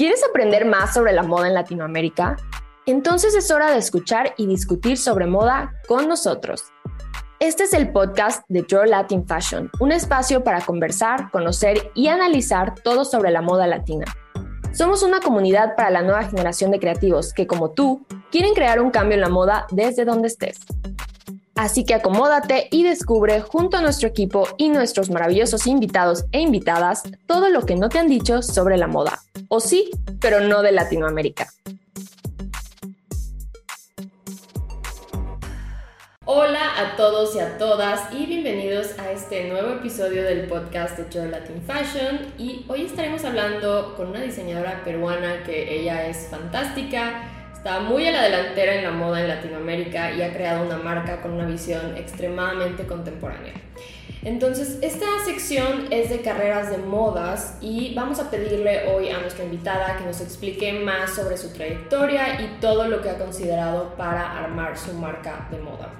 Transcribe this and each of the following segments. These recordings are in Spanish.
¿Quieres aprender más sobre la moda en Latinoamérica? Entonces es hora de escuchar y discutir sobre moda con nosotros. Este es el podcast de Your Latin Fashion, un espacio para conversar, conocer y analizar todo sobre la moda latina. Somos una comunidad para la nueva generación de creativos que, como tú, quieren crear un cambio en la moda desde donde estés. Así que acomódate y descubre junto a nuestro equipo y nuestros maravillosos invitados e invitadas todo lo que no te han dicho sobre la moda. O sí, pero no de Latinoamérica. Hola a todos y a todas y bienvenidos a este nuevo episodio del podcast de Your Latin Fashion y hoy estaremos hablando con una diseñadora peruana que ella es fantástica, Está muy a la delantera en la moda en Latinoamérica y ha creado una marca con una visión extremadamente contemporánea. Entonces, esta sección es de carreras de modas y vamos a pedirle hoy a nuestra invitada que nos explique más sobre su trayectoria y todo lo que ha considerado para armar su marca de moda.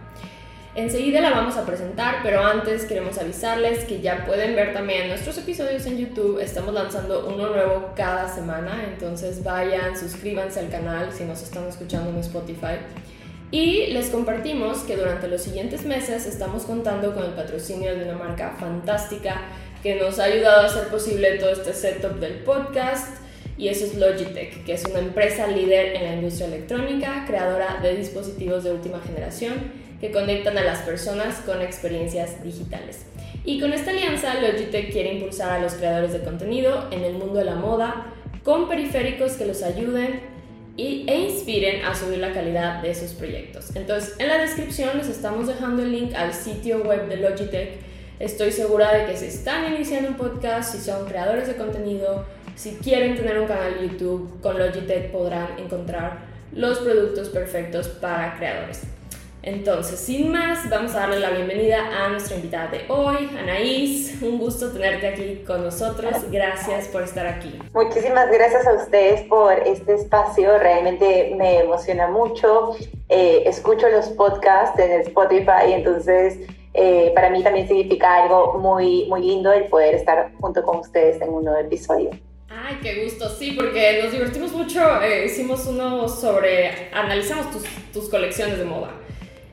Enseguida la vamos a presentar, pero antes queremos avisarles que ya pueden ver también nuestros episodios en YouTube. Estamos lanzando uno nuevo cada semana, entonces vayan, suscríbanse al canal si nos están escuchando en Spotify. Y les compartimos que durante los siguientes meses estamos contando con el patrocinio de una marca fantástica que nos ha ayudado a hacer posible todo este setup del podcast y eso es Logitech, que es una empresa líder en la industria electrónica, creadora de dispositivos de última generación que conectan a las personas con experiencias digitales. Y con esta alianza, Logitech quiere impulsar a los creadores de contenido en el mundo de la moda con periféricos que los ayuden y, e inspiren a subir la calidad de sus proyectos. Entonces, en la descripción les estamos dejando el link al sitio web de Logitech. Estoy segura de que si están iniciando un podcast, si son creadores de contenido, si quieren tener un canal YouTube, con Logitech podrán encontrar los productos perfectos para creadores. Entonces, sin más, vamos a darle la bienvenida a nuestra invitada de hoy, Anaís. Un gusto tenerte aquí con nosotros. Gracias por estar aquí. Muchísimas gracias a ustedes por este espacio. Realmente me emociona mucho. Eh, escucho los podcasts en Spotify, entonces eh, para mí también significa algo muy, muy lindo el poder estar junto con ustedes en un nuevo episodio. Ay, qué gusto, sí, porque nos divertimos mucho. Eh, hicimos uno sobre, analizamos tus, tus colecciones de moda.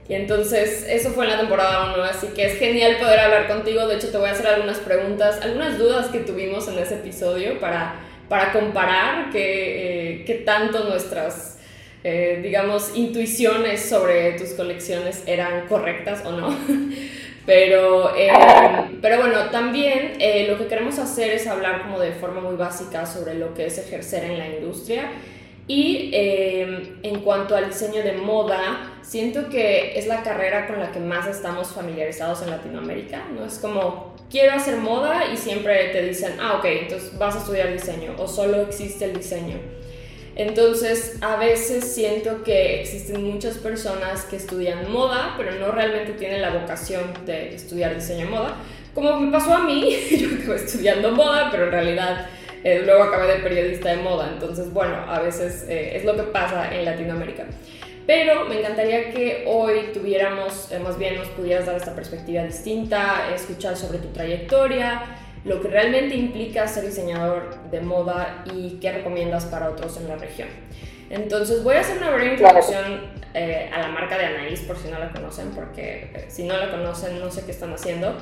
Y entonces eso fue en la temporada 1, así que es genial poder hablar contigo. De hecho, te voy a hacer algunas preguntas, algunas dudas que tuvimos en ese episodio para, para comparar qué, eh, tanto nuestras, eh, digamos, intuiciones sobre tus colecciones eran correctas o no. Pero, eh, pero bueno, también lo que queremos hacer es hablar como de forma muy básica sobre lo que es ejercer en la industria y em, en cuanto al diseño de moda, siento que es la carrera con la que más estamos familiarizados en Latinoamérica, ¿no? Es como, quiero hacer moda y siempre te dicen, ah, ok, entonces vas a estudiar diseño o solo existe el diseño. Entonces, a veces siento que existen muchas personas que estudian moda, pero no realmente tienen la vocación de estudiar diseño de moda, como me pasó a mí, yo acabé estudiando moda, pero en realidad eh, luego acabé de periodista de moda, entonces bueno, a veces eh, es lo que pasa en Latinoamérica. Pero me encantaría que hoy tuviéramos, eh, más bien nos pudieras dar esta perspectiva distinta, escuchar sobre tu trayectoria, lo que realmente implica ser diseñador de moda y qué recomiendas para otros en la región. Entonces voy a hacer una breve introducción a la marca de Anaís por si no la conocen, porque si no la conocen no sé qué están haciendo.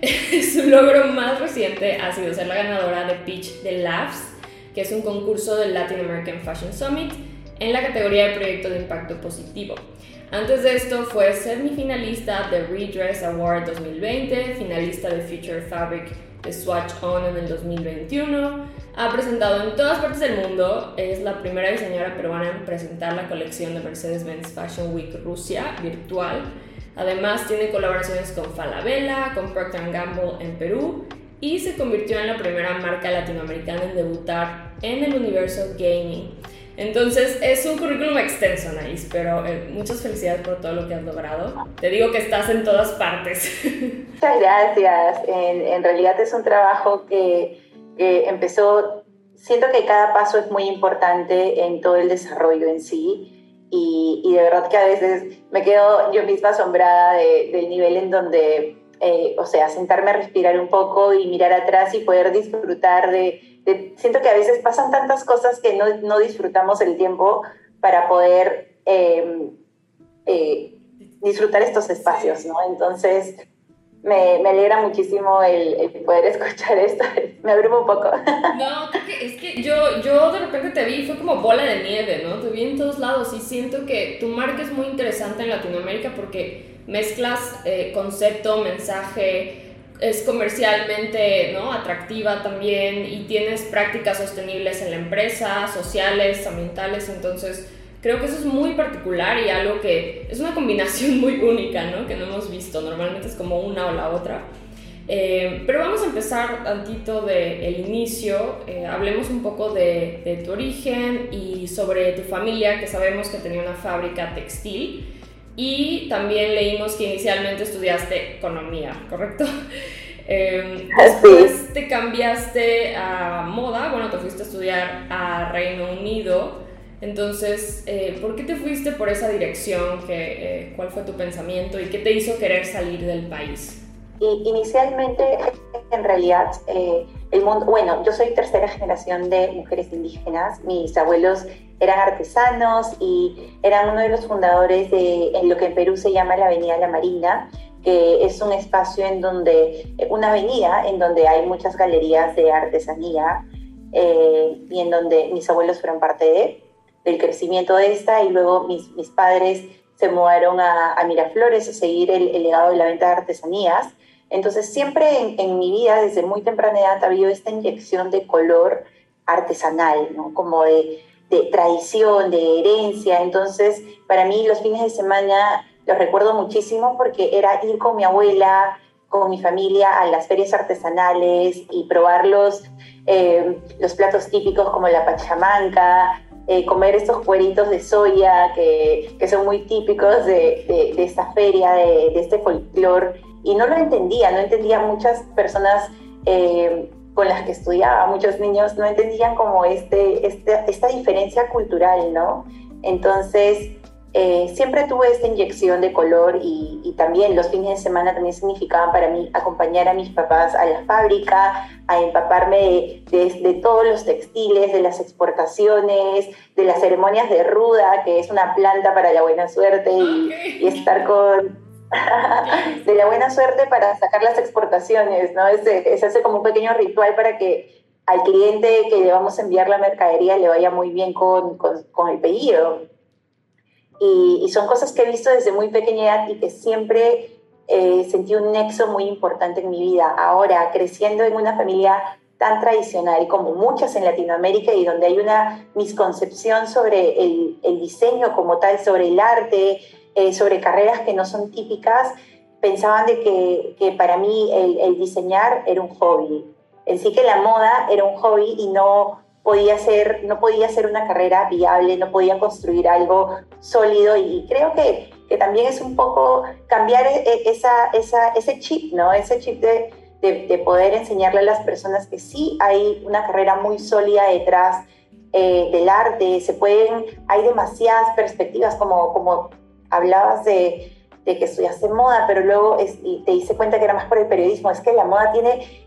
su logro más reciente ha sido ser la ganadora de Pitch de Labs, que es un concurso del Latin American Fashion Summit en la categoría de proyecto de impacto positivo. Antes de esto fue semifinalista de Redress Award 2020, finalista de Future Fabric de Swatch On en el 2021. Ha presentado en todas partes del mundo. Es la primera diseñadora peruana en presentar la colección de Mercedes-Benz Fashion Week Rusia virtual Además tiene colaboraciones con Falabella, con Procter Gamble en Perú y se convirtió en la primera marca latinoamericana en debutar en el universo gaming. Entonces es un currículum extenso, Anaís, pero eh, muchas felicidades por todo lo que has logrado. Te digo que estás en todas partes. Muchas gracias. En, realidad es un trabajo que, que empezó, siento que cada paso es muy importante en todo el desarrollo en sí y, de verdad que a veces me quedo yo misma asombrada del nivel en donde eh, o sea, sentarme a respirar un poco y mirar atrás y poder disfrutar de... siento que a veces pasan tantas cosas que no, no disfrutamos el tiempo para poder em, eh, disfrutar estos espacios, ¿no? Entonces, me, me, alegra muchísimo el, poder escuchar esto. Me abrumo un poco. No, es que yo, yo de repente te vi, fue como bola de nieve, ¿no? Te vi en todos lados y siento que tu marca es muy interesante en Latinoamérica porque mezclas eh, concepto, mensaje, es comercialmente ¿no? atractiva también y tienes prácticas sostenibles en la empresa, sociales, ambientales, entonces creo que eso es muy particular y algo que es una combinación muy única, ¿no? Que no hemos visto, normalmente es como una o la otra. Eh, pero vamos a empezar tantito del inicio, eh, hablemos un poco de, de, tu origen y sobre tu familia, que sabemos que tenía una fábrica textil. Y también leímos que inicialmente estudiaste economía, ¿correcto? Eh, después te cambiaste a moda, bueno, te fuiste a estudiar a Reino Unido. Entonces, eh, ¿por qué te fuiste por esa dirección? ¿Qué, eh, ¿Cuál fue tu pensamiento y qué te hizo querer salir del país? inicialmente, en realidad, eh, el mundo, bueno, yo soy tercera generación de mujeres indígenas. Mis abuelos eran artesanos y eran uno de los fundadores de en lo que en Perú se llama la Avenida La Marina, que es un espacio en donde, una avenida en donde hay muchas galerías de artesanía eh, y en donde mis abuelos fueron parte de, del crecimiento de esta y luego mis, mis padres se mudaron a, a Miraflores a seguir el, el legado de la venta de artesanías entonces, siempre en, mi vida, desde muy temprana edad, ha habido esta inyección de color artesanal, ¿no? Como de, tradición, de herencia. Entonces, para mí los fines de semana los recuerdo muchísimo porque era ir con mi abuela, con mi familia a las ferias artesanales y probar los, eh, los platos típicos como la pachamanca, eh, comer estos cueritos de soya que, que son muy típicos de, de, de esta feria, de, de este folclore y no lo entendía, no entendía muchas personas eh, con las que estudiaba, muchos niños no entendían como este, este esta diferencia cultural, ¿no? Entonces, eh, siempre tuve esta inyección de color y, y, también los fines de semana también significaban para mí acompañar a mis papás a la fábrica, a empaparme de, de, todos los textiles, de las exportaciones, de las ceremonias de ruda, que es una planta para la buena suerte, y, y estar con, de la buena suerte para sacar las exportaciones, ¿no? Se, se hace como un pequeño ritual para que al cliente que le vamos a enviar la mercadería le vaya muy bien con, con, el pedido. Y, y, son cosas que he visto desde muy pequeña edad y que siempre eh, sentí un nexo muy importante en mi vida. Ahora, creciendo en una familia tan tradicional como muchas en Latinoamérica y donde hay una misconcepción sobre el, el diseño como tal, sobre el arte, eh, sobre carreras que no son típicas, pensaban de que, que para mí el, el, diseñar era un hobby. En sí que la moda era un hobby y no podía ser, no podía ser una carrera viable, no podía construir algo sólido y creo que, que también es un poco cambiar e, e, esa, ese chip, ¿no? Ese chip de, de, de, poder enseñarle a las personas que sí hay una carrera muy sólida detrás eh, del arte, se pueden, hay demasiadas perspectivas como, como hablabas de, de que estudiaste moda, pero luego es, y te hice cuenta que era más por el periodismo. Es que la moda tiene,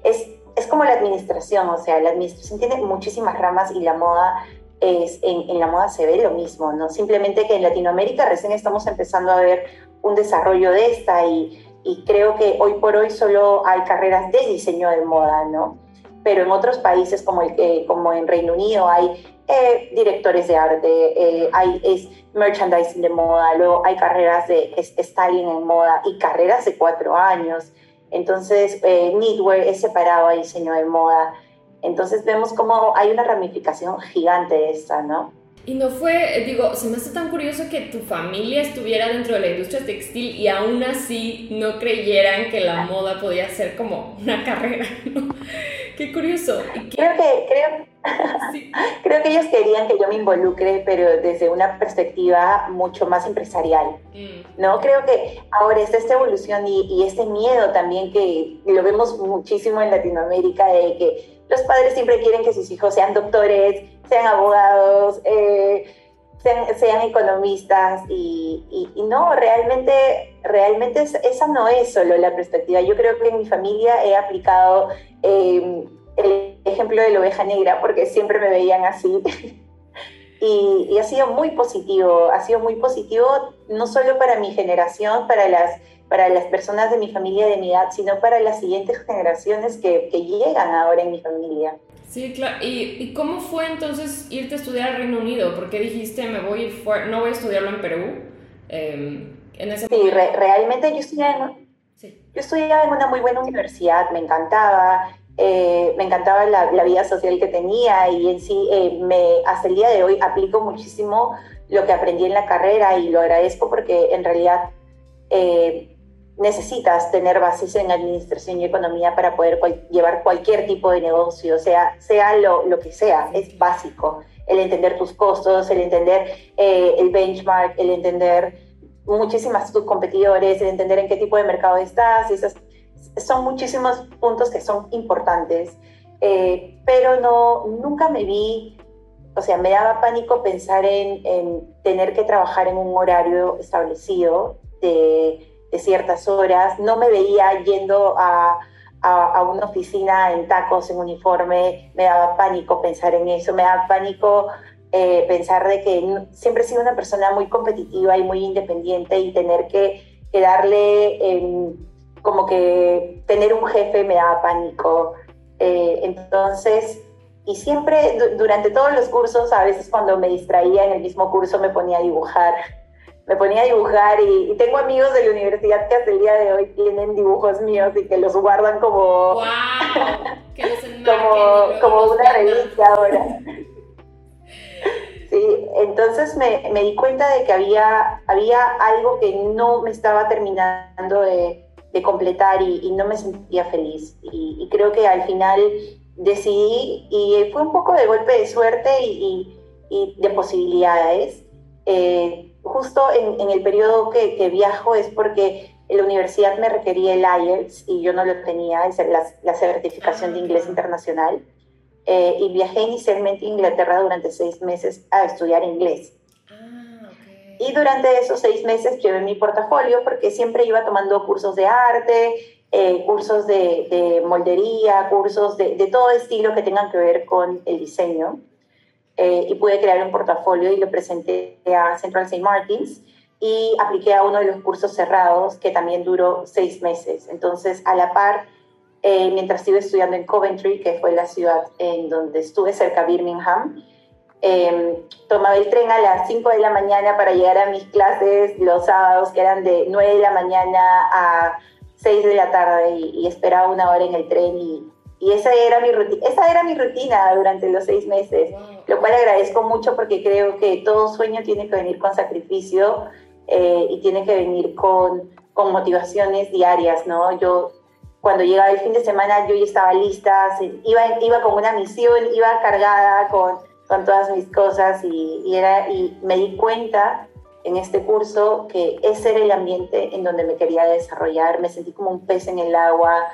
es como la administración, o sea, la administración tiene muchísimas ramas y la moda es, en, la moda se ve lo mismo, ¿no? Simplemente que en Latinoamérica recién estamos empezando a ver un desarrollo de esta y, y creo que hoy por hoy solo hay carreras de diseño de moda, ¿no? Pero en otros países como, el, eh, como en Reino Unido hay eh, directores de arte, eh, hay merchandising de moda, luego hay carreras de styling en moda y carreras de cuatro años. Entonces, eh, es separado a diseño de moda. Entonces vemos como hay una ramificación gigante de esta, ¿no? Y no fue, digo, se me hace tan curioso que tu familia estuviera dentro de la industria textil y aún así no creyeran que la moda podía ser como una carrera, ¿no? Qué curioso. Creo que, creo, creo que ellos querían que yo me involucre, pero desde una perspectiva mucho más empresarial, mm. ¿no? Creo que ahora está esta evolución y, y este miedo también que lo vemos muchísimo en Latinoamérica de que los padres siempre quieren que sus hijos sean doctores, sean abogados, eh, sean, sean, economistas y, y, y, no, realmente realmente esa no es solo la perspectiva. Yo creo que en mi familia he aplicado eh, el ejemplo de la oveja negra porque siempre me veían así. y, y, ha sido muy positivo, ha sido muy positivo no solo para mi generación, para las, para las personas de mi familia de mi edad, sino para las siguientes generaciones que, que llegan ahora en mi familia. Sí, claro. ¿Y, ¿Y, cómo fue entonces irte a estudiar al Reino Unido? Porque dijiste, me voy a ir fuera, no voy a estudiarlo en Perú. Eh, en ese sí, re realmente yo estudiaba, en, sí. yo estudiaba en una muy buena universidad, me encantaba. Eh, me encantaba la, la, vida social que tenía y en sí, eh, me, hasta el día de hoy aplico muchísimo lo que aprendí en la carrera y lo agradezco porque en realidad eh, necesitas tener bases en administración y economía para poder cual, llevar cualquier tipo de negocio, sea, sea lo, lo, que sea, es básico. El entender tus costos, el entender eh, el benchmark, el entender muchísimas tus competidores, el entender en qué tipo de mercado estás, esas, son muchísimos puntos que son importantes, eh, pero no, nunca me vi, o sea, me daba pánico pensar en, en tener que trabajar en un horario establecido de de ciertas horas, no me veía yendo a, a, una oficina en tacos, en uniforme, me daba pánico pensar en eso, me daba pánico eh, pensar de que siempre he sido una persona muy competitiva y muy independiente y tener que, que darle eh, como que tener un jefe me daba pánico. Eh, entonces, y siempre durante todos los cursos, a veces cuando me distraía en el mismo curso me ponía a dibujar me ponía a dibujar y, y, tengo amigos de la universidad que hasta el día de hoy tienen dibujos míos y que los guardan como, wow, que los como, como una reliquia ahora. Sí, entonces me, me, di cuenta de que había, había algo que no me estaba terminando de, de completar y, y, no me sentía feliz. Y, y, creo que al final decidí, y fue un poco de golpe de suerte y, de posibilidades. Eh, justo en, en el periodo que, que, viajo es porque la universidad me requería el IELTS y yo no lo tenía, es la, la certificación de inglés internacional. Eh, y viajé inicialmente a Inglaterra durante seis meses a estudiar inglés. Ah. Y durante esos seis meses llevé mi portafolio porque siempre iba tomando cursos de arte, eh, cursos de, de, moldería, cursos de, de todo estilo que tengan que ver con el diseño eh, y pude crear un portafolio y lo presenté a Central St. Martins y apliqué a uno de los cursos cerrados que también duró seis meses. Entonces, a la par, eh, mientras estuve estudiando en Coventry, que fue la ciudad en donde estuve cerca de Birmingham, eh, tomaba el tren a las 5 de la mañana para llegar a mis clases los sábados, que eran de 9 de la mañana a 6 de la tarde, y, y esperaba una hora en el tren y, y esa era mi rutina, esa era mi rutina durante los seis meses, lo cual agradezco mucho porque creo que todo sueño tiene que venir con sacrificio eh, y tiene que venir con, con motivaciones diarias, ¿no? Yo cuando llegaba el fin de semana yo ya estaba lista, iba, iba con una misión, iba cargada con, con todas mis cosas y, y, era, y me di cuenta en este curso que ese era el ambiente en donde me quería desarrollar, me sentí como un pez en el agua.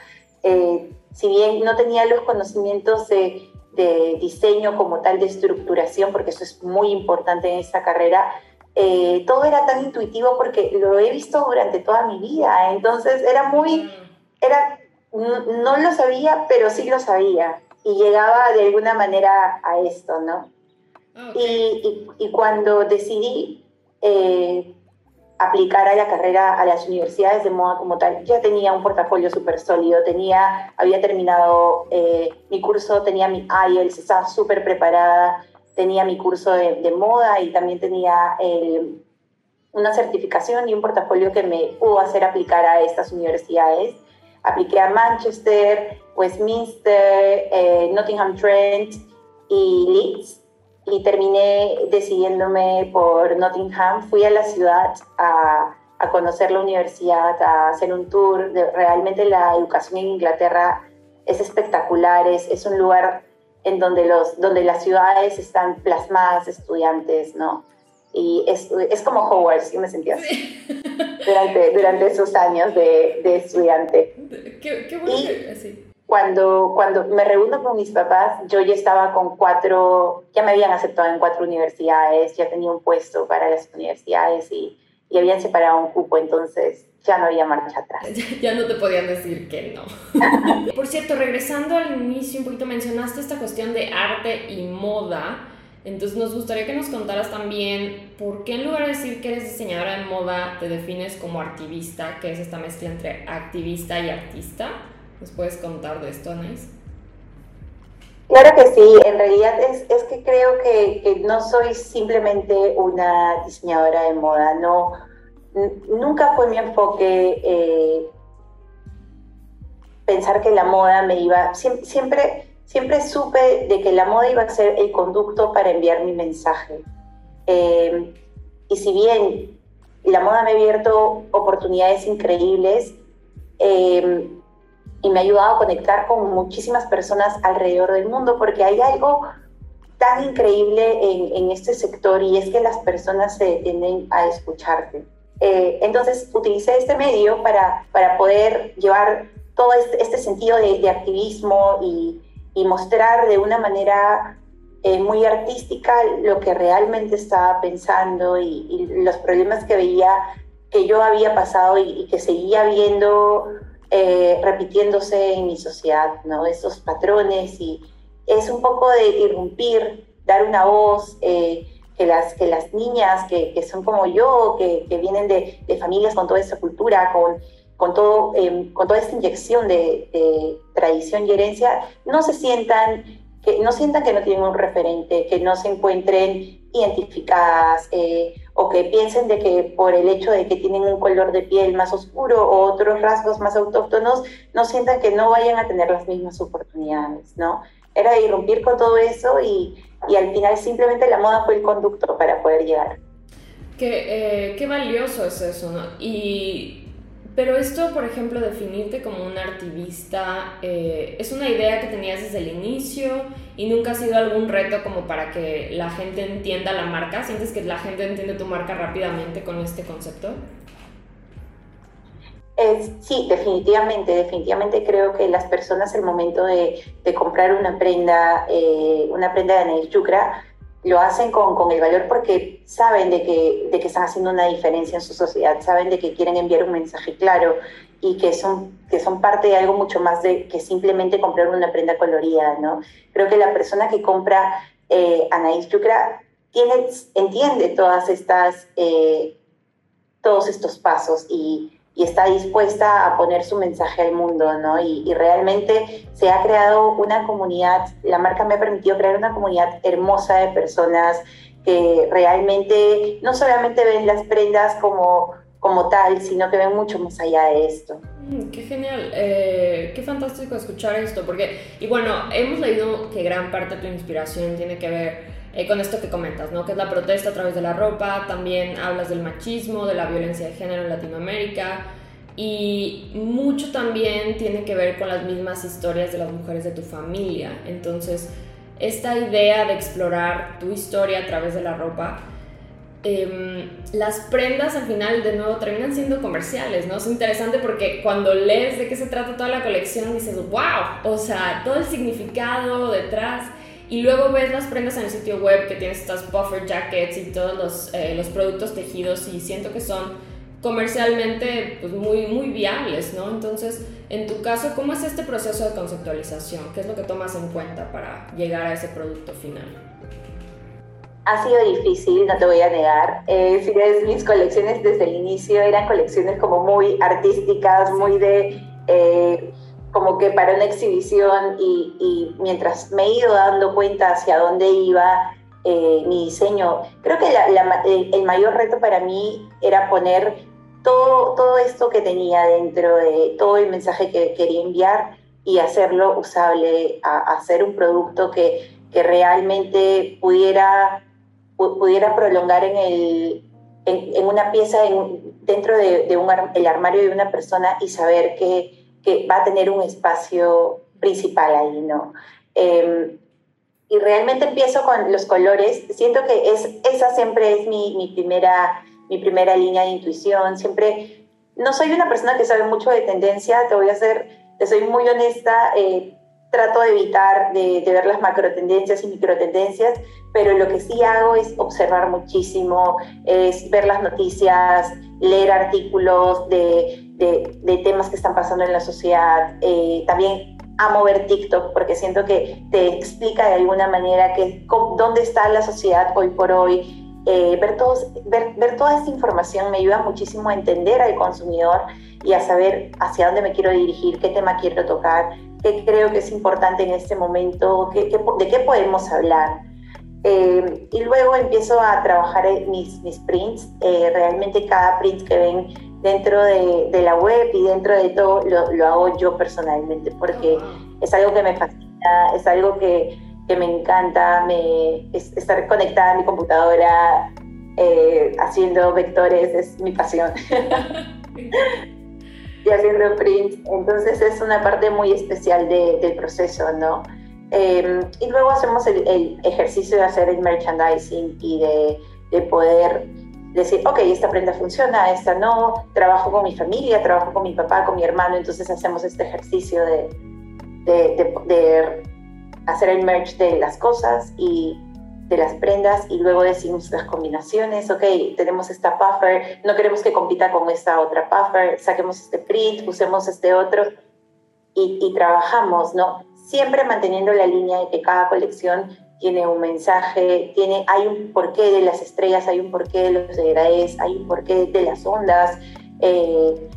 Eh, si bien no tenía los conocimientos de, de, diseño como tal, de estructuración, porque eso es muy importante en esta carrera, eh, todo era tan intuitivo porque lo he visto durante toda mi vida. Entonces era muy, era, no, no lo sabía, pero sí lo sabía. Y llegaba de alguna manera a esto, ¿no? Okay. Y, y, y, cuando decidí eh, aplicar a la carrera a las universidades de moda como tal. Ya tenía un portafolio súper sólido, tenía, había terminado eh, mi curso, tenía mi IELTS, estaba súper preparada, tenía mi curso de, de, moda y también tenía una certificación y un portafolio que me pudo hacer aplicar a estas universidades. Apliqué a Manchester, Westminster, eh, Nottingham Trent y Leeds y terminé decidiéndome por Nottingham. Fui a la ciudad a, a, conocer la universidad, a hacer un tour. De, realmente la educación en Inglaterra es espectacular, es, es un lugar en donde, los, donde las ciudades están plasmadas estudiantes, ¿no? Y es, es como Hogwarts, yo me sentía así sí. durante, durante esos años de, de estudiante. Qué, qué bueno y, que, sí cuando, cuando me reúno con mis papás, yo ya estaba con cuatro, ya me habían aceptado en cuatro universidades, ya tenía un puesto para las universidades y, y habían separado un cupo. Entonces, ya no había marcha atrás. Ya no te podían decir que no. Por cierto, regresando al inicio, un poquito mencionaste esta cuestión de arte y moda. Entonces nos gustaría que nos contaras también por qué en lugar de decir que eres diseñadora de moda, te defines como activista, que es esta mezcla entre activista y artista. ¿Nos puedes contar de esto, Anais? Claro que sí, en realidad es, es que creo que, que, no soy simplemente una diseñadora de moda, no, nunca fue mi enfoque eh, pensar que la moda me iba, siempre, siempre, supe de que la moda iba a ser el conducto para enviar mi mensaje. Eh, y si bien la moda me ha abierto oportunidades increíbles eh, y me ha ayudado a conectar con muchísimas personas alrededor del mundo, porque hay algo tan increíble en, en este sector y es que las personas se detienen a escucharte. Eh, entonces utilicé este medio para, para poder llevar todo este, este sentido de, activismo y, y, mostrar de una manera eh, muy artística lo que realmente estaba pensando y, los problemas que veía que yo había pasado y, que seguía viendo eh, repitiéndose en mi sociedad, ¿no? Estos patrones y es un poco de irrumpir, dar una voz, que las, que las niñas que, que son como yo, que, que vienen de, de, familias con toda esa cultura, con, con, todo, em, con toda esta inyección de, de, tradición y herencia, no se sientan que no sientan que no tienen un referente, que no se encuentren identificadas eh, o que piensen de que por el hecho de que tienen un color de piel más oscuro o otros rasgos más autóctonos, no sientan que no vayan a tener las mismas oportunidades, ¿no? Era irrumpir con todo eso y, y al final simplemente la moda fue el conducto para poder llegar. Qué, eh, qué valioso es eso, ¿no? Y, pero esto, por ejemplo, definirte como un activista, eh, ¿es una idea que tenías desde el inicio y nunca ha sido algún reto como para que la gente entienda la marca? ¿Sientes que la gente entiende tu marca rápidamente con este concepto? sí, definitivamente, definitivamente creo que las personas al momento de, comprar una prenda, eh, una prenda de Anel Yucra, lo hacen con, con, el valor porque saben de que, de que están haciendo una diferencia en su sociedad, saben de que quieren enviar un mensaje claro y que son, que son parte de algo mucho más de que simplemente comprar una prenda colorida, ¿no? Creo que la persona que compra eh, Anaís Yucra tiene, entiende todas estas, eh, todos estos pasos y y está dispuesta a poner su mensaje al mundo, ¿no? Y, realmente se ha creado una comunidad, la marca me ha permitido crear una comunidad hermosa de personas que realmente no solamente ven las prendas como, como tal, sino que ven mucho más allá de esto. Mm, qué genial, eh, qué fantástico escuchar esto, porque, y bueno, hemos leído que gran parte de tu inspiración tiene que ver eh, con esto que comentas, ¿no? Que es la protesta a través de la ropa, también hablas del machismo, de la violencia de género en Latinoamérica y mucho también tiene que ver con las mismas historias de las mujeres de tu familia. Entonces, esta idea de explorar tu historia a través de la ropa, em, las prendas al final de nuevo terminan siendo comerciales, ¿no? Es interesante porque cuando lees de qué se trata toda la colección dices, wow, o sea, todo el significado detrás y luego ves las prendas en el sitio web que tienes estas buffer jackets y todos los, eh, los productos tejidos y siento que son comercialmente pues, muy, muy viables, ¿no? Entonces, en tu caso, ¿cómo es este proceso de conceptualización? ¿Qué es lo que tomas en cuenta para llegar a ese producto final? Ha sido difícil, no te voy a negar. Eh, si ves mis colecciones desde el inicio, eran colecciones como muy artísticas, muy de... Eh, como que para una exhibición y, mientras me he ido dando cuenta hacia dónde iba eh, mi diseño, creo que el, mayor reto para mí era poner todo, todo esto que tenía dentro de todo el mensaje que quería enviar y hacerlo usable, a, hacer un producto que, que realmente pudiera, pudiera prolongar en, el, en, una pieza dentro de, de un, el armario de una persona y saber que que va a tener un espacio principal ahí, ¿no? Em, y realmente empiezo con los colores. Siento que es, esa siempre es mi, mi, primera, mi primera línea de intuición. Siempre, no soy una persona que sabe mucho de tendencia, te voy a ser, te soy muy honesta. Eh, trato de evitar de, ver las macro tendencias y micro tendencias, pero lo que sí hago es observar muchísimo, es ver las noticias, leer artículos de, de, temas que están pasando en la sociedad. Eh, también amo ver TikTok porque siento que te explica de alguna manera que, dónde está la sociedad hoy por hoy. Eh, ver, todos, ver, ver toda esta información me ayuda muchísimo a entender al consumidor y a saber hacia dónde me quiero dirigir, qué tema quiero tocar qué creo que es importante en este momento, qué, de qué podemos hablar. Eh, y luego empiezo a trabajar mis, mis prints. Eh, realmente cada print que ven dentro de, de, la web y dentro de todo lo, lo hago yo personalmente porque es algo que me fascina, es algo que, que me encanta, me, estar conectada a mi computadora eh, haciendo vectores es mi pasión. y haciendo prints. Entonces es una parte muy especial del proceso, ¿no? Em, y luego hacemos el, ejercicio de hacer el merchandising y de, de, poder decir, ok, esta prenda funciona, esta no, trabajo con mi familia, trabajo con mi papá, con mi hermano, entonces hacemos este ejercicio de, de, de hacer el merch de las cosas y de las prendas y luego decimos las combinaciones, ok, tenemos esta puffer, no queremos que compita con esta otra puffer, saquemos este print, usemos este otro y, y trabajamos, ¿no? Siempre manteniendo la línea de que cada colección tiene un mensaje, tiene, hay un porqué de las estrellas, hay un porqué de los degradés, hay un porqué de las ondas. Eh,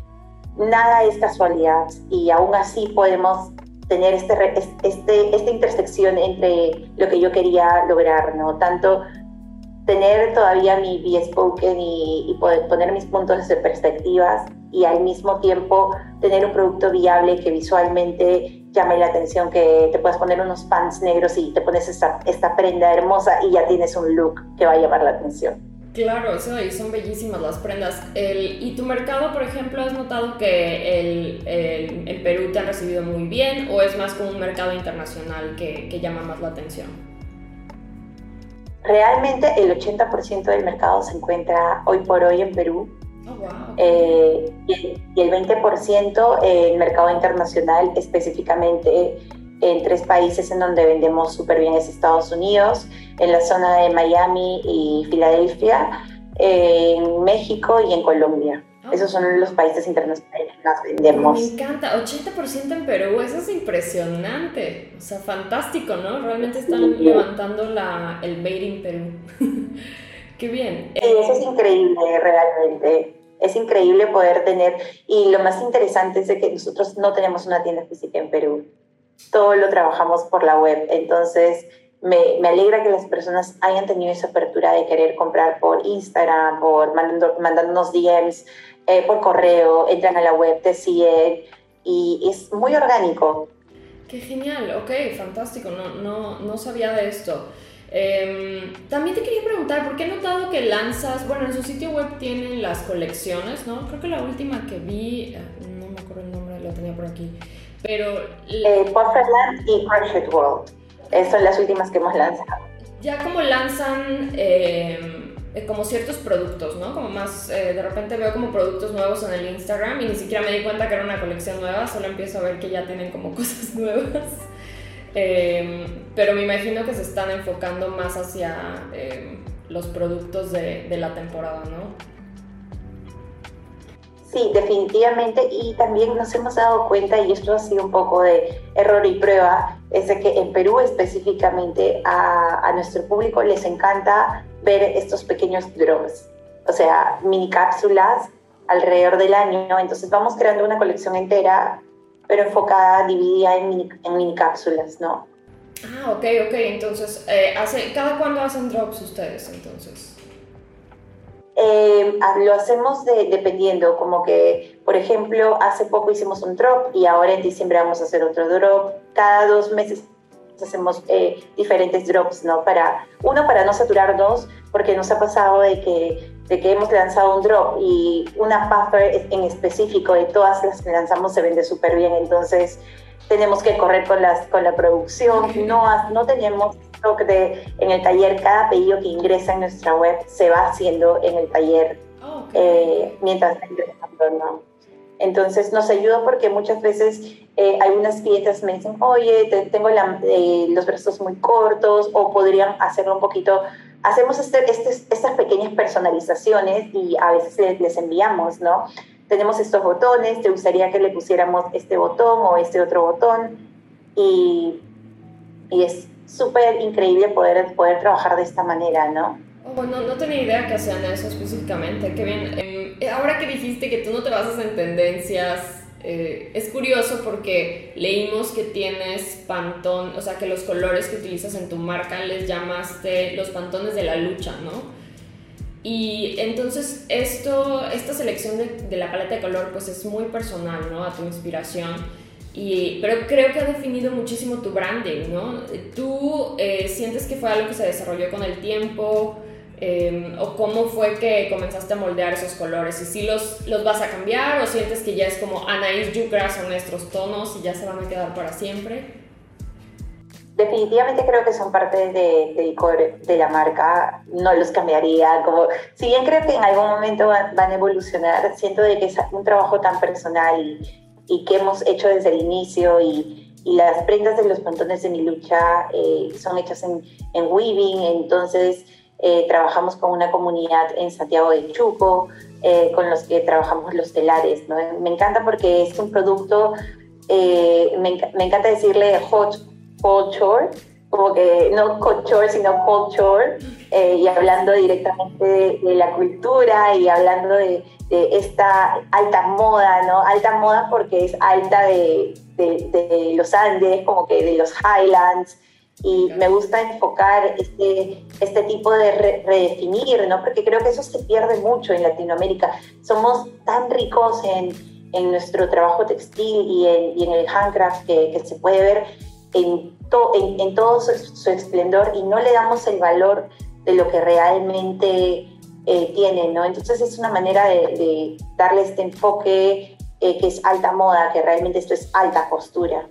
nada es casualidad y aún así podemos tener este, este, esta intersección entre lo que yo quería lograr, ¿no? Tanto tener todavía mi bespoken y, y poder poner mis puntos de perspectivas y al mismo tiempo tener un producto viable que visualmente llame la atención, que te puedas poner unos pants negros y te pones esta, esta prenda hermosa y ya tienes un look que va a llamar la atención. Claro, eso y son bellísimas las prendas. El, ¿Y tu mercado, por ejemplo, has notado que el, el, Perú te ha recibido muy bien o es más como un mercado internacional que, que llama más la atención? Realmente el 80% del mercado se encuentra hoy por hoy en Perú. Oh, wow. eh, y, el 20% en mercado internacional, específicamente en tres países en donde vendemos súper bien es Estados Unidos, en la zona de Miami y Filadelfia, en México y en Colombia. Ah. Esos son los países internacionales que más vendemos. Me encanta, 80% en Perú, eso es impresionante. O sea, fantástico, ¿no? Realmente están levantando la, el Made in Perú. Qué bien. eso es increíble, realmente. Es increíble poder tener, y lo más interesante es de que nosotros no tenemos una tienda física en Perú todo lo trabajamos por la web. Entonces, me, me, alegra que las personas hayan tenido esa apertura de querer comprar por Instagram, por mandando, mandándonos DMs, eh, por correo, entran a la web, te siguen y es muy orgánico. Qué genial, ok, fantástico, no, no, no sabía de esto. Em, también te quería preguntar, ¿por qué he notado que lanzas, bueno, en su sitio web tienen las colecciones, ¿no? Creo que la última que vi, eh, no me acuerdo el nombre, lo tenía por aquí, pero... Eh, y Crushed World. Son las últimas que hemos lanzado. Ya como lanzan eh, como ciertos productos, ¿no? Como más, eh, de repente veo como productos nuevos en el Instagram y ni siquiera me di cuenta que era una colección nueva, solo empiezo a ver que ya tienen como cosas nuevas. Eh, pero me imagino que se están enfocando más hacia eh, los productos de, de la temporada, ¿no? Sí, definitivamente. Y también nos hemos dado cuenta, y esto ha sido un poco de error y prueba, es de que en Perú específicamente a, nuestro público les encanta ver estos pequeños drops, o sea, mini cápsulas alrededor del año. Entonces vamos creando una colección entera, pero enfocada, dividida en mini, en mini cápsulas, ¿no? Ah, ok, ok. Entonces, eh, hace, ¿cada cuándo hacen drops ustedes entonces? Eh, lo hacemos dependiendo, como que, por ejemplo, hace poco hicimos un drop y ahora en diciembre vamos a hacer otro drop. Cada dos meses hacemos eh, diferentes drops, ¿no? Para, uno, para no saturarnos, porque nos ha pasado de que, de que hemos lanzado un drop y una puffer en específico de todas las que lanzamos se vende súper bien, entonces tenemos que correr con, las, con la producción, no, no tenemos de, en el taller, cada pedido que ingresa en nuestra web se va haciendo en el taller oh, eh, mientras está ingresando, ¿no? Entonces nos ayuda porque muchas veces eh, algunas clientes me dicen, oye, tengo eh, los brazos muy cortos o podrían hacerlo un poquito. Hacemos este, este, estas pequeñas personalizaciones y a veces les, les, enviamos, ¿no? Tenemos estos botones, te gustaría que le pusiéramos este botón o este otro botón y, y es súper increíble poder, poder trabajar de esta manera, ¿no? Bueno, no tenía idea que hacían eso específicamente, qué bien. Em, ahora que dijiste que tú no te basas en tendencias, eh, es curioso porque leímos que tienes pantón, o sea, que los colores que utilizas en tu marca les llamaste los pantones de la lucha, ¿no? Y entonces esto, esta selección de, de la paleta de color pues es muy personal, ¿no? A tu inspiración. Y, pero creo que ha definido muchísimo tu branding, ¿no? ¿Tú eh, sientes que fue algo que se desarrolló con el tiempo? Em, ¿O cómo fue que comenzaste a moldear esos colores? ¿Y si los, los vas a cambiar o sientes que ya es como Anaís Yucra son nuestros tonos y ya se van a quedar para siempre? Definitivamente creo que son parte de, de, de la marca, no los cambiaría. Como, si bien creo que en algún momento van, van a evolucionar, siento de que es un trabajo tan personal y, y que hemos hecho desde el inicio y, las prendas de los pantones de mi lucha eh, son hechas en, en weaving, entonces eh, trabajamos con una comunidad en Santiago de Chuco, eh, con los que trabajamos los telares. ¿no? Me encanta porque es un producto, me, me, encanta decirle hot culture, como que no culture, sino culture, y hablando directamente de, de la cultura y hablando de de esta alta moda, ¿no? Alta moda porque es alta de, de, los Andes, como que de los Highlands, y me gusta enfocar este, este tipo de redefinir, ¿no? Porque creo que eso se pierde mucho en Latinoamérica. Somos tan ricos en, en nuestro trabajo textil y en, y en el handcraft que, que, se puede ver en, en, en todo su, su esplendor y no le damos el valor de lo que realmente eh, tienen, ¿no? Entonces es una manera de, darle este enfoque eh, que es alta moda, que realmente esto es alta costura.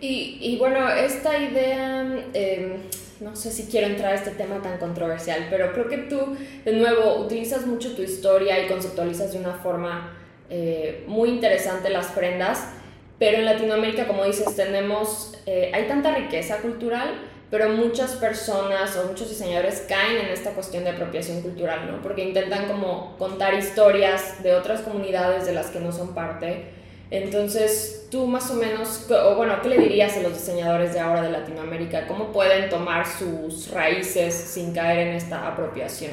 Y, y bueno, esta idea, em, no sé si quiero entrar a este tema tan controversial, pero creo que tú, de nuevo, utilizas mucho tu historia y conceptualizas de una forma eh, muy interesante las prendas, pero en Latinoamérica, como dices, tenemos, hay tanta riqueza cultural pero muchas personas o muchos diseñadores caen en esta cuestión de apropiación cultural, ¿no? Porque intentan como contar historias de otras comunidades de las que no son parte. Entonces, tú más o menos, o bueno, ¿qué le dirías a los diseñadores de ahora de Latinoamérica? ¿Cómo pueden tomar sus raíces sin caer en esta apropiación?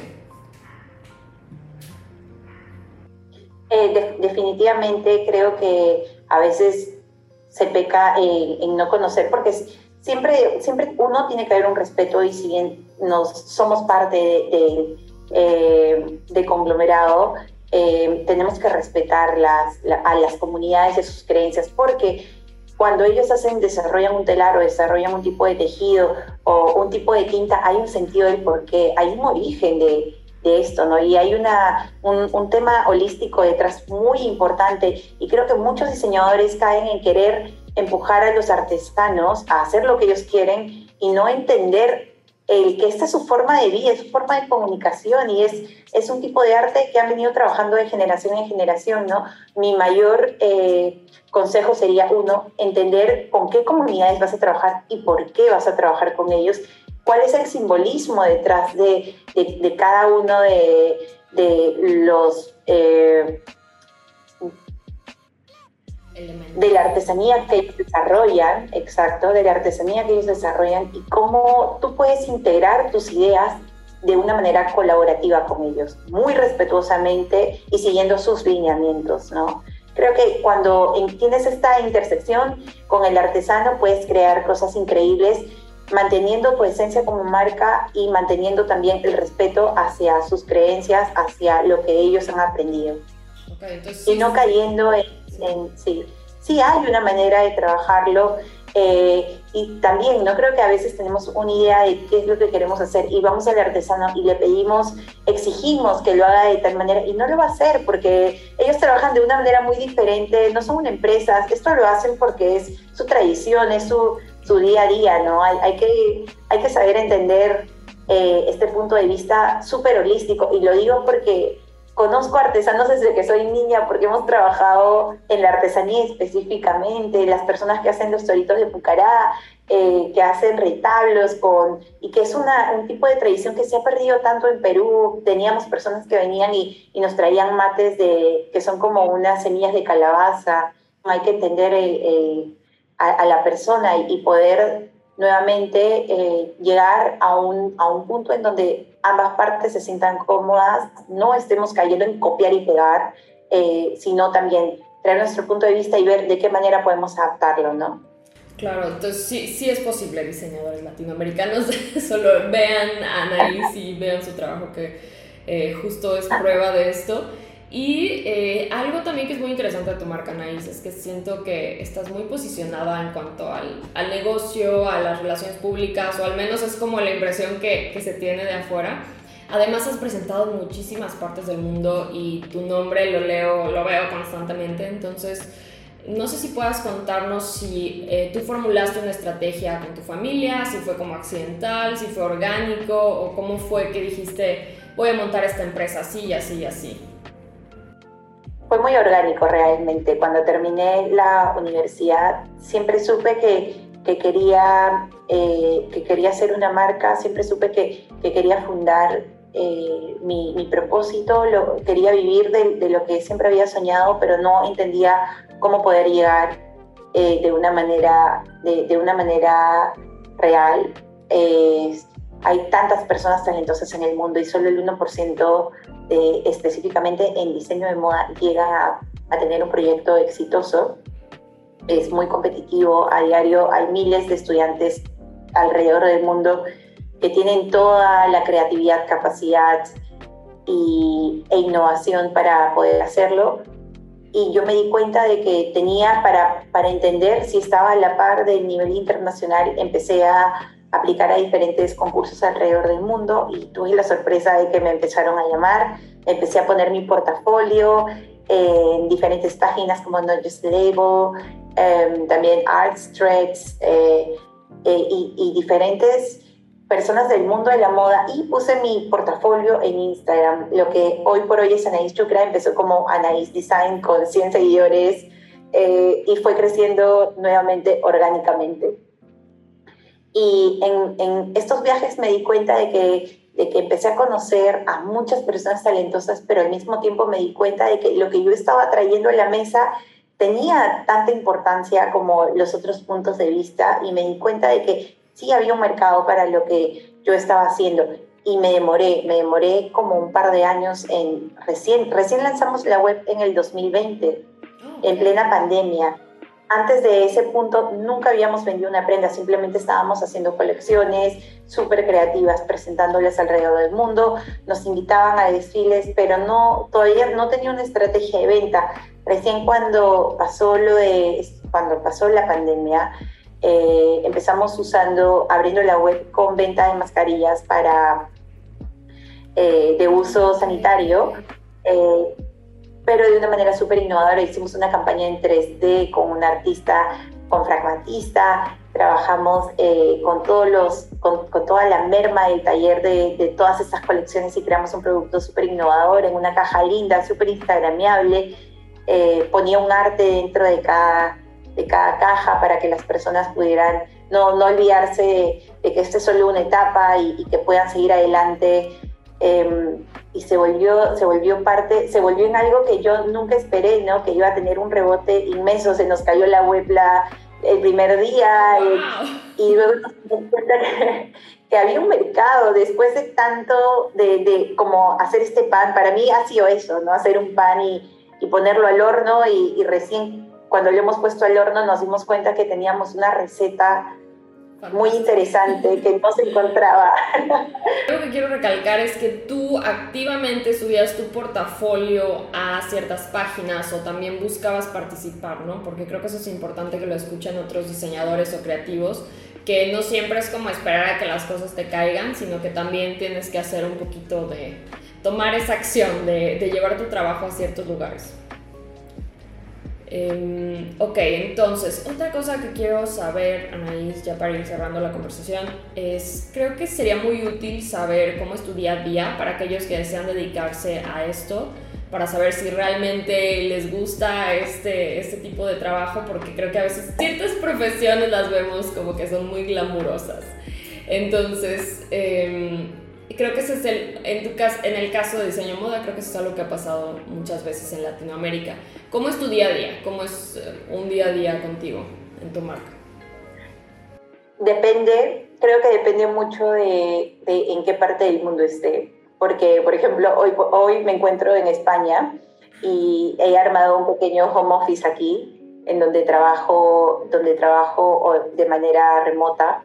Eh, definitivamente creo que a veces se peca en no conocer, porque siempre, siempre uno tiene que haber un respeto y si bien nos, somos parte de, de, eh, conglomerado, eh, tenemos que respetar las, a las comunidades y sus creencias porque cuando ellos hacen, desarrollan un telar o desarrollan un tipo de tejido o un tipo de tinta, hay un sentido del por qué, hay un origen de, de esto, ¿no? Y hay una, un, tema holístico detrás muy importante y creo que muchos diseñadores caen en querer empujar a los artesanos a hacer lo que ellos quieren y no entender el que esta es su forma de vida, es su forma de comunicación y es, es un tipo de arte que han venido trabajando de generación en generación, ¿no? Mi mayor eh, consejo sería, uno, entender con qué comunidades vas a trabajar y por qué vas a trabajar con ellos, cuál es el simbolismo detrás de, de, cada uno de, de los... Eh, de la artesanía que ellos desarrollan, exacto, de la artesanía que ellos desarrollan y cómo tú puedes integrar tus ideas de una manera colaborativa con ellos, muy respetuosamente y siguiendo sus lineamientos, ¿no? Creo que cuando tienes esta intersección con el artesano puedes crear cosas increíbles manteniendo tu esencia como marca y manteniendo también el respeto hacia sus creencias, hacia lo que ellos han aprendido. y no cayendo en sí, sí hay una manera de trabajarlo eh, y también no creo que a veces tenemos una idea de qué es lo que queremos hacer y vamos al artesano y le pedimos, exigimos que lo haga de tal manera y no lo va a hacer porque ellos trabajan de una manera muy diferente, no son una empresa, esto lo hacen porque es su tradición, es su, su día a día, ¿no? Hay, que, hay que saber entender eh, este punto de vista súper holístico y lo digo porque conozco artesanos desde que soy niña porque hemos trabajado en la artesanía específicamente, las personas que hacen los toritos de Pucará, eh, que hacen retablos con, y que es una, un tipo de tradición que se ha perdido tanto en Perú. Teníamos personas que venían y, y nos traían mates de, que son como unas semillas de calabaza. Hay que entender a, la persona y, poder nuevamente eh, llegar a un, a un punto en donde ambas partes se sientan cómodas, no estemos cayendo en copiar y pegar, eh, sino también traer nuestro punto de vista y ver de qué manera podemos adaptarlo, ¿no? Claro, entonces sí, sí es posible diseñadores latinoamericanos, solo vean a Anaís y vean su trabajo que eh, justo es prueba de esto. Y eh, algo también que es muy interesante de tu marca Anaís es que siento que estás muy posicionada en cuanto al, al, negocio, a las relaciones públicas, o al menos es como la impresión que, que se tiene de afuera. Además has presentado en muchísimas partes del mundo y tu nombre lo leo, lo veo constantemente, entonces no sé si puedas contarnos si eh, tú formulaste una estrategia con tu familia, si fue como accidental, si fue orgánico o cómo fue que dijiste voy a montar esta empresa así y así y así fue muy orgánico realmente. Cuando terminé la universidad, siempre supe que, que quería, eh, que quería hacer una marca, siempre supe que, que quería fundar eh, mi, mi, propósito, lo, quería vivir de, de, lo que siempre había soñado, pero no entendía cómo poder llegar eh, de, una manera, de, de, una manera real. Hay tantas personas talentosas en el mundo y solo el 1% específicamente en diseño de moda llega a, tener un proyecto exitoso. Es muy competitivo, a diario hay miles de estudiantes alrededor del mundo que tienen toda la creatividad, capacidad y, e innovación para poder hacerlo. Y yo me di cuenta de que tenía para, para entender si estaba a la par del nivel internacional, empecé a aplicar a diferentes concursos alrededor del mundo y tuve la sorpresa de que me empezaron a llamar, empecé a poner mi portafolio en diferentes páginas como Not Just Label, em, también Artstrex eh, eh, y, y, diferentes personas del mundo de la moda y puse mi portafolio en Instagram. Lo que hoy por hoy es Anaís Chucra, empezó como Anaís Design con 100 seguidores eh, y fue creciendo nuevamente orgánicamente. Y en, en, estos viajes me di cuenta de que, de que empecé a conocer a muchas personas talentosas, pero al mismo tiempo me di cuenta de que lo que yo estaba trayendo a la mesa tenía tanta importancia como los otros puntos de vista. Y me di cuenta de que sí había un mercado para lo que yo estaba haciendo. Y me demoré, me demoré como un par de años en recién, recién lanzamos la web en el 2020, en plena pandemia antes de ese punto nunca habíamos vendido una prenda, simplemente estábamos haciendo colecciones súper creativas, presentándolas alrededor del mundo, nos invitaban a desfiles, pero no, todavía no tenía una estrategia de venta. Recién cuando pasó, lo de, cuando pasó la pandemia, eh, empezamos usando, abriendo la web con venta de mascarillas para, eh, de uso sanitario. Eh, pero de una manera súper innovadora. Hicimos una campaña en 3D con un artista, con fragmentista, trabajamos eh, con, todos los, con, con, toda la merma del taller de, de, todas estas colecciones y creamos un producto súper innovador en una caja linda, súper instagramiable. Eh, ponía un arte dentro de cada, de cada caja para que las personas pudieran no, no olvidarse de, de que esto es solo una etapa y, y que puedan seguir adelante eh, y se volvió, se volvió parte, se volvió en algo que yo nunca esperé, ¿no? Que iba a tener un rebote inmenso, se nos cayó la web el primer día y, y, luego nos dimos cuenta que, que, había un mercado después de tanto de, de, como hacer este pan, para mí ha sido eso, ¿no? Hacer un pan y, y ponerlo al horno y, y recién cuando lo hemos puesto al horno nos dimos cuenta que teníamos una receta muy interesante que no se encontraba. Lo que quiero recalcar es que tú activamente subías tu portafolio a ciertas páginas o también buscabas participar, ¿no? Porque creo que eso es importante que lo escuchen otros diseñadores o creativos, que no siempre es como esperar a que las cosas te caigan, sino que también tienes que hacer un poquito de tomar esa acción de, de llevar tu trabajo a ciertos lugares. Em, ok, entonces, otra cosa que quiero saber, Anaís, ya para ir cerrando la conversación, es, creo que sería muy útil saber cómo es tu día a día para aquellos que desean dedicarse a esto, para saber si realmente les gusta este, este tipo de trabajo, porque creo que a veces ciertas profesiones las vemos como que son muy glamurosas. Entonces, eh, creo que ese es el, en, tu en el caso de diseño moda, creo que eso es algo que ha pasado muchas veces en Latinoamérica. ¿Cómo es tu día a día? ¿Cómo es eh, un día a día contigo en tu marca? Depende, creo que depende mucho de, de en qué parte del mundo esté. Porque, por ejemplo, hoy, hoy me encuentro en España y he armado un pequeño home office aquí, en donde trabajo, donde trabajo de manera remota.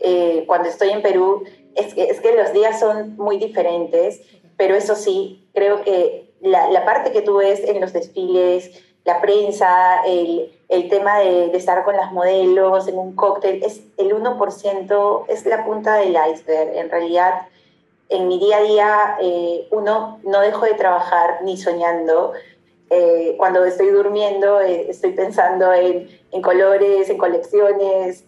Eh, cuando estoy en Perú, es que, es que los días son muy diferentes, pero eso sí, creo que la, la parte que tú ves en los desfiles, la prensa, el, el tema de, estar con las modelos en un cóctel, es el 1%, es la punta del iceberg. En realidad, en mi día a día, eh, uno, no dejo de trabajar ni soñando. Eh, cuando estoy durmiendo, eh, estoy pensando en, en, colores, en colecciones.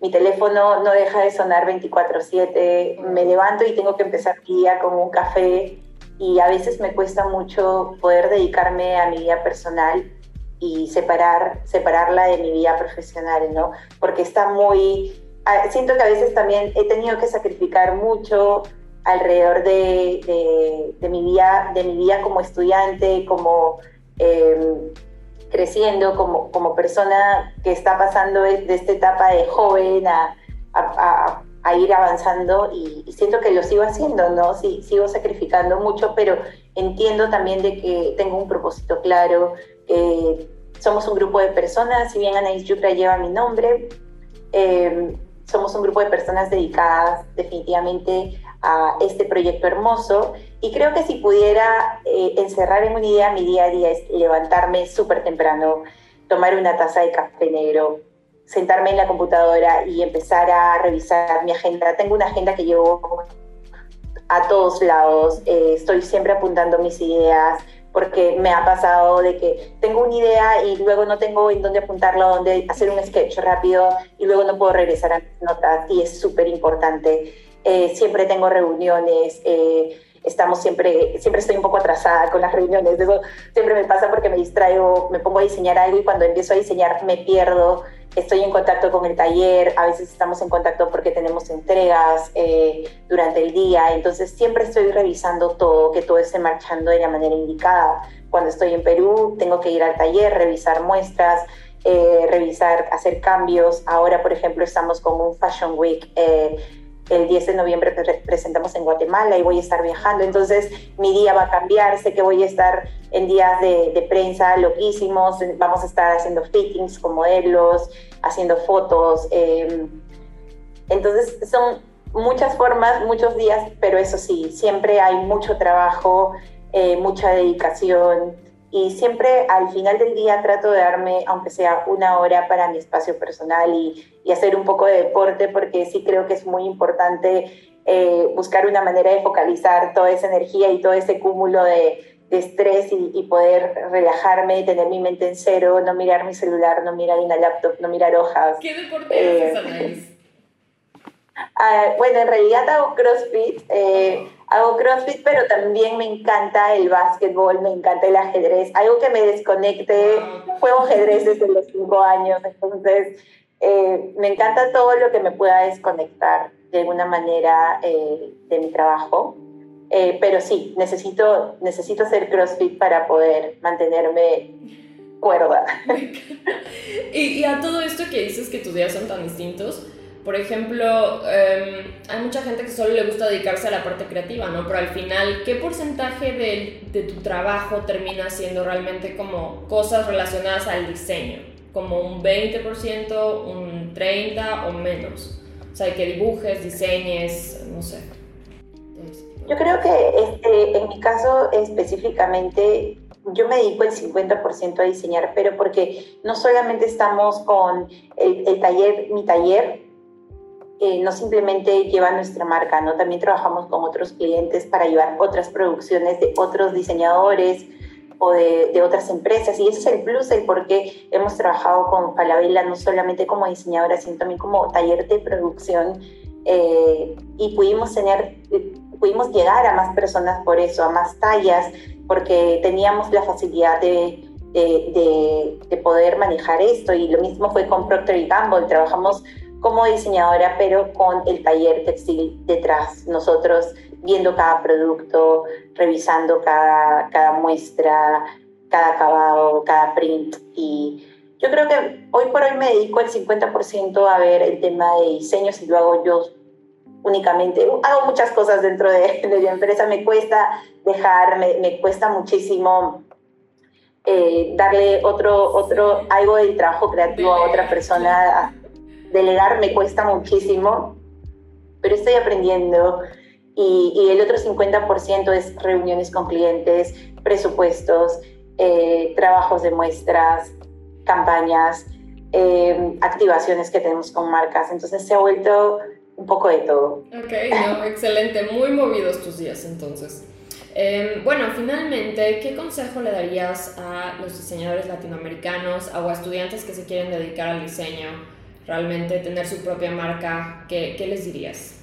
Mi teléfono no deja de sonar 24/7, me levanto y tengo que empezar mi día con un café y a veces me cuesta mucho poder dedicarme a mi vida personal y separar, separarla de mi vida profesional, ¿no? Porque está muy... Siento que a veces también he tenido que sacrificar mucho alrededor de, de, de mi, vida, de mi vida como estudiante, como... Eh, creciendo como, como persona que está pasando de esta etapa de joven a, a, ir avanzando y, siento que lo sigo haciendo, ¿no? Sigo sacrificando mucho, pero entiendo también de que tengo un propósito claro. Eh, somos un grupo de personas, si bien Anaís Yucra lleva mi nombre, eh, somos un grupo de personas dedicadas definitivamente a este proyecto hermoso y creo que si pudiera eh, encerrar en una idea mi día a día es levantarme súper temprano, tomar una taza de café negro, sentarme en la computadora y empezar a revisar mi agenda. Tengo una agenda que llevo a todos lados, eh, estoy siempre apuntando mis ideas, porque me ha pasado de que tengo una idea y luego no tengo en dónde apuntarla, dónde hacer un sketch rápido y luego no puedo regresar a mis notas y es súper importante. Eh, siempre tengo reuniones, eh, estamos siempre, siempre estoy un poco atrasada con las reuniones, eso siempre me pasa porque me distraigo, me pongo a diseñar algo y cuando empiezo a diseñar me pierdo, estoy en contacto con el taller, a veces estamos en contacto porque tenemos entregas eh, durante el día, entonces siempre estoy revisando todo, que todo esté marchando de la manera indicada. Cuando estoy en Perú tengo que ir al taller, revisar muestras, eh, revisar, hacer cambios. Ahora, por ejemplo, estamos con un Fashion Week. Eh, el 10 de noviembre presentamos en Guatemala y voy a estar viajando, entonces mi día va a cambiar, sé que voy a estar en días de, prensa loquísimos, vamos a estar haciendo fittings con modelos, haciendo fotos, eh, entonces son muchas formas, muchos días, pero eso sí, siempre hay mucho trabajo, eh, mucha dedicación, y siempre al final del día trato de darme, aunque sea una hora para mi espacio personal y, y hacer un poco de deporte, porque sí creo que es muy importante eh, buscar una manera de focalizar toda esa energía y todo ese cúmulo de, de estrés y, y, poder relajarme, tener mi mente en cero, no mirar mi celular, no mirar una laptop, no mirar hojas. ¿Qué deporte eh? Uh, bueno, en realidad hago CrossFit. Eh, hago CrossFit, pero también me encanta el básquetbol, me encanta el ajedrez. Algo que me desconecte. Juego ajedrez desde los cinco años, entonces eh, me encanta todo lo que me pueda desconectar de alguna manera eh, de mi trabajo. Eh, pero sí, necesito, necesito hacer CrossFit para poder mantenerme cuerda. y, y a todo esto que dices que tus días son tan distintos, por ejemplo, eh, hay mucha gente que solo le gusta dedicarse a la parte creativa, ¿no? Pero al final, ¿qué porcentaje de, de, tu trabajo termina siendo realmente como cosas relacionadas al diseño? ¿Como un 20%, un 30% o menos? O sea, que dibujes, diseñes, no sé. Yo creo que este, en mi caso específicamente yo me dedico el 50% a diseñar, pero porque no solamente estamos con el, el taller, mi taller, no simplemente lleva nuestra marca, ¿no? También trabajamos con otros clientes para llevar otras producciones de otros diseñadores, o de, otras empresas. Y ese es el plus del por qué hemos trabajado con Falabella, no solamente como diseñadora, sino también como taller de producción. Eh, y pudimos tener, pudimos llegar a más personas por eso, a más tallas, porque teníamos la facilidad de, de, de poder manejar esto. Y lo mismo fue con Procter Gamble. Trabajamos como diseñadora, pero con el taller textil detrás. Nosotros viendo cada producto, revisando cada, cada muestra, cada acabado, cada print. Y yo creo que hoy por hoy me dedico el 50% a ver el tema de diseño, si lo hago yo únicamente. Hago muchas cosas dentro de, de la empresa, me cuesta dejar, me, me cuesta muchísimo eh, darle otro, otro, algo del trabajo creativo a otra persona. Delegar me cuesta muchísimo, pero estoy aprendiendo y, el otro 50% es reuniones con clientes, presupuestos, eh, trabajos de muestras, campañas, eh, activaciones que tenemos con marcas. Entonces se ha vuelto un poco de todo. Ok, excelente, muy movidos tus días entonces. Em, bueno, finalmente, ¿qué consejo le darías a los diseñadores latinoamericanos o a estudiantes que se quieren dedicar al diseño, realmente tener su propia marca? ¿Qué, qué les dirías?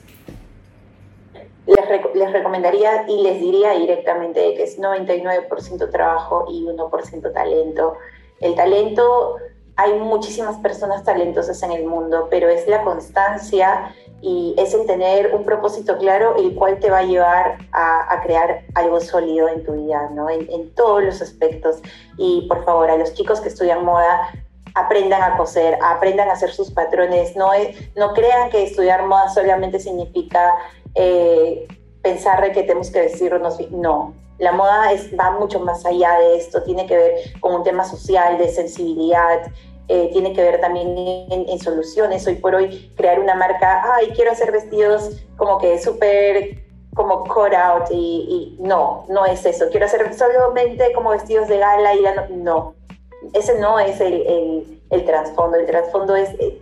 les, recomendaría y les diría directamente que es 99% trabajo y 1% talento. El talento, hay muchísimas personas talentosas en el mundo, pero es la constancia y es el tener un propósito claro, el cual te va a llevar a, crear algo sólido en tu vida, ¿no? En, en, todos los aspectos. Y por favor, a los chicos que estudian moda, aprendan a coser, aprendan a hacer sus patrones, no, no crean que estudiar moda solamente significa eh, pensar que tenemos que vestirnos No, la moda es, va mucho más allá de esto, tiene que ver con un tema social, de sensibilidad, eh, tiene que ver también en, soluciones. Hoy por hoy crear una marca, ay, quiero hacer vestidos como que súper como cut out y, no, no es eso. Quiero hacer solamente como vestidos de gala y no, no. Ese no es el, el, el trasfondo. El trasfondo es, eh,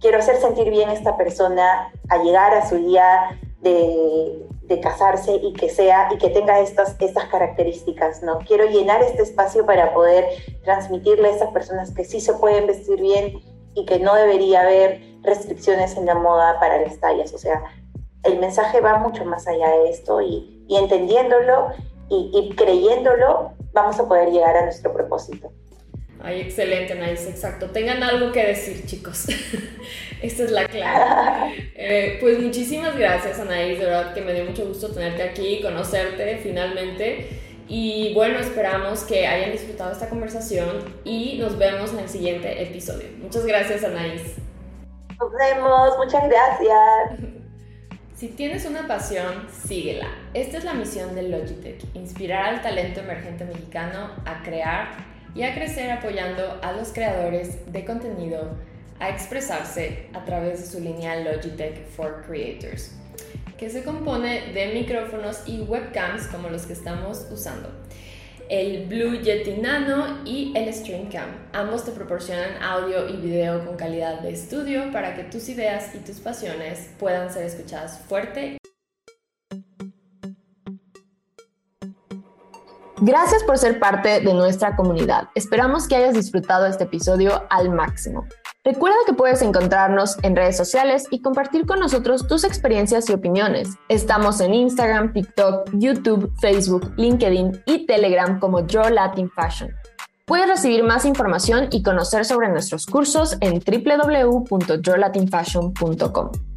quiero hacer sentir bien a esta persona a llegar a su día de, casarse y que sea y que tenga estas, estas características, ¿no? Quiero llenar este espacio para poder transmitirle a esas personas que sí se pueden vestir bien y que no debería haber restricciones en la moda para las tallas. O sea, el mensaje va mucho más allá de esto y, entendiéndolo y, y creyéndolo, vamos a poder llegar a nuestro propósito. Ay, excelente, Nice, exacto. Tengan algo que decir, chicos. Esta es la clave. Eh, pues muchísimas gracias, Anaís, de verdad que me dio mucho gusto tenerte aquí, conocerte finalmente. Y bueno, esperamos que hayan disfrutado esta conversación y nos vemos en el siguiente episodio. Muchas gracias, Anaís. Nos vemos, muchas gracias. Si tienes una pasión, síguela. Esta es la misión de Logitech, inspirar al talento emergente mexicano a crear y a crecer apoyando a los creadores de contenido a expresarse a través de su línea Logitech for Creators, que se compone de micrófonos y webcams como los que estamos usando. El Blue Yeti Nano y el Streamcam. Ambos te proporcionan audio y video con calidad de estudio para que tus ideas y tus pasiones puedan ser escuchadas fuerte Gracias por ser parte de nuestra comunidad. Esperamos que hayas disfrutado este episodio al máximo. Recuerda que puedes encontrarnos en redes sociales y compartir con nosotros tus experiencias y opiniones. Estamos en Instagram, TikTok, YouTube, Facebook, LinkedIn y Telegram como Draw Latin Fashion. Puedes recibir más información y conocer sobre nuestros cursos en www.drawlatinfashion.com.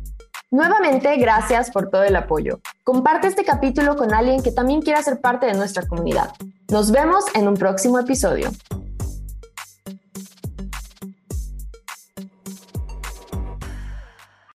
Nuevamente, gracias por todo el apoyo. Comparte este capítulo con alguien que también quiera ser parte de nuestra comunidad. Nos vemos en un próximo episodio.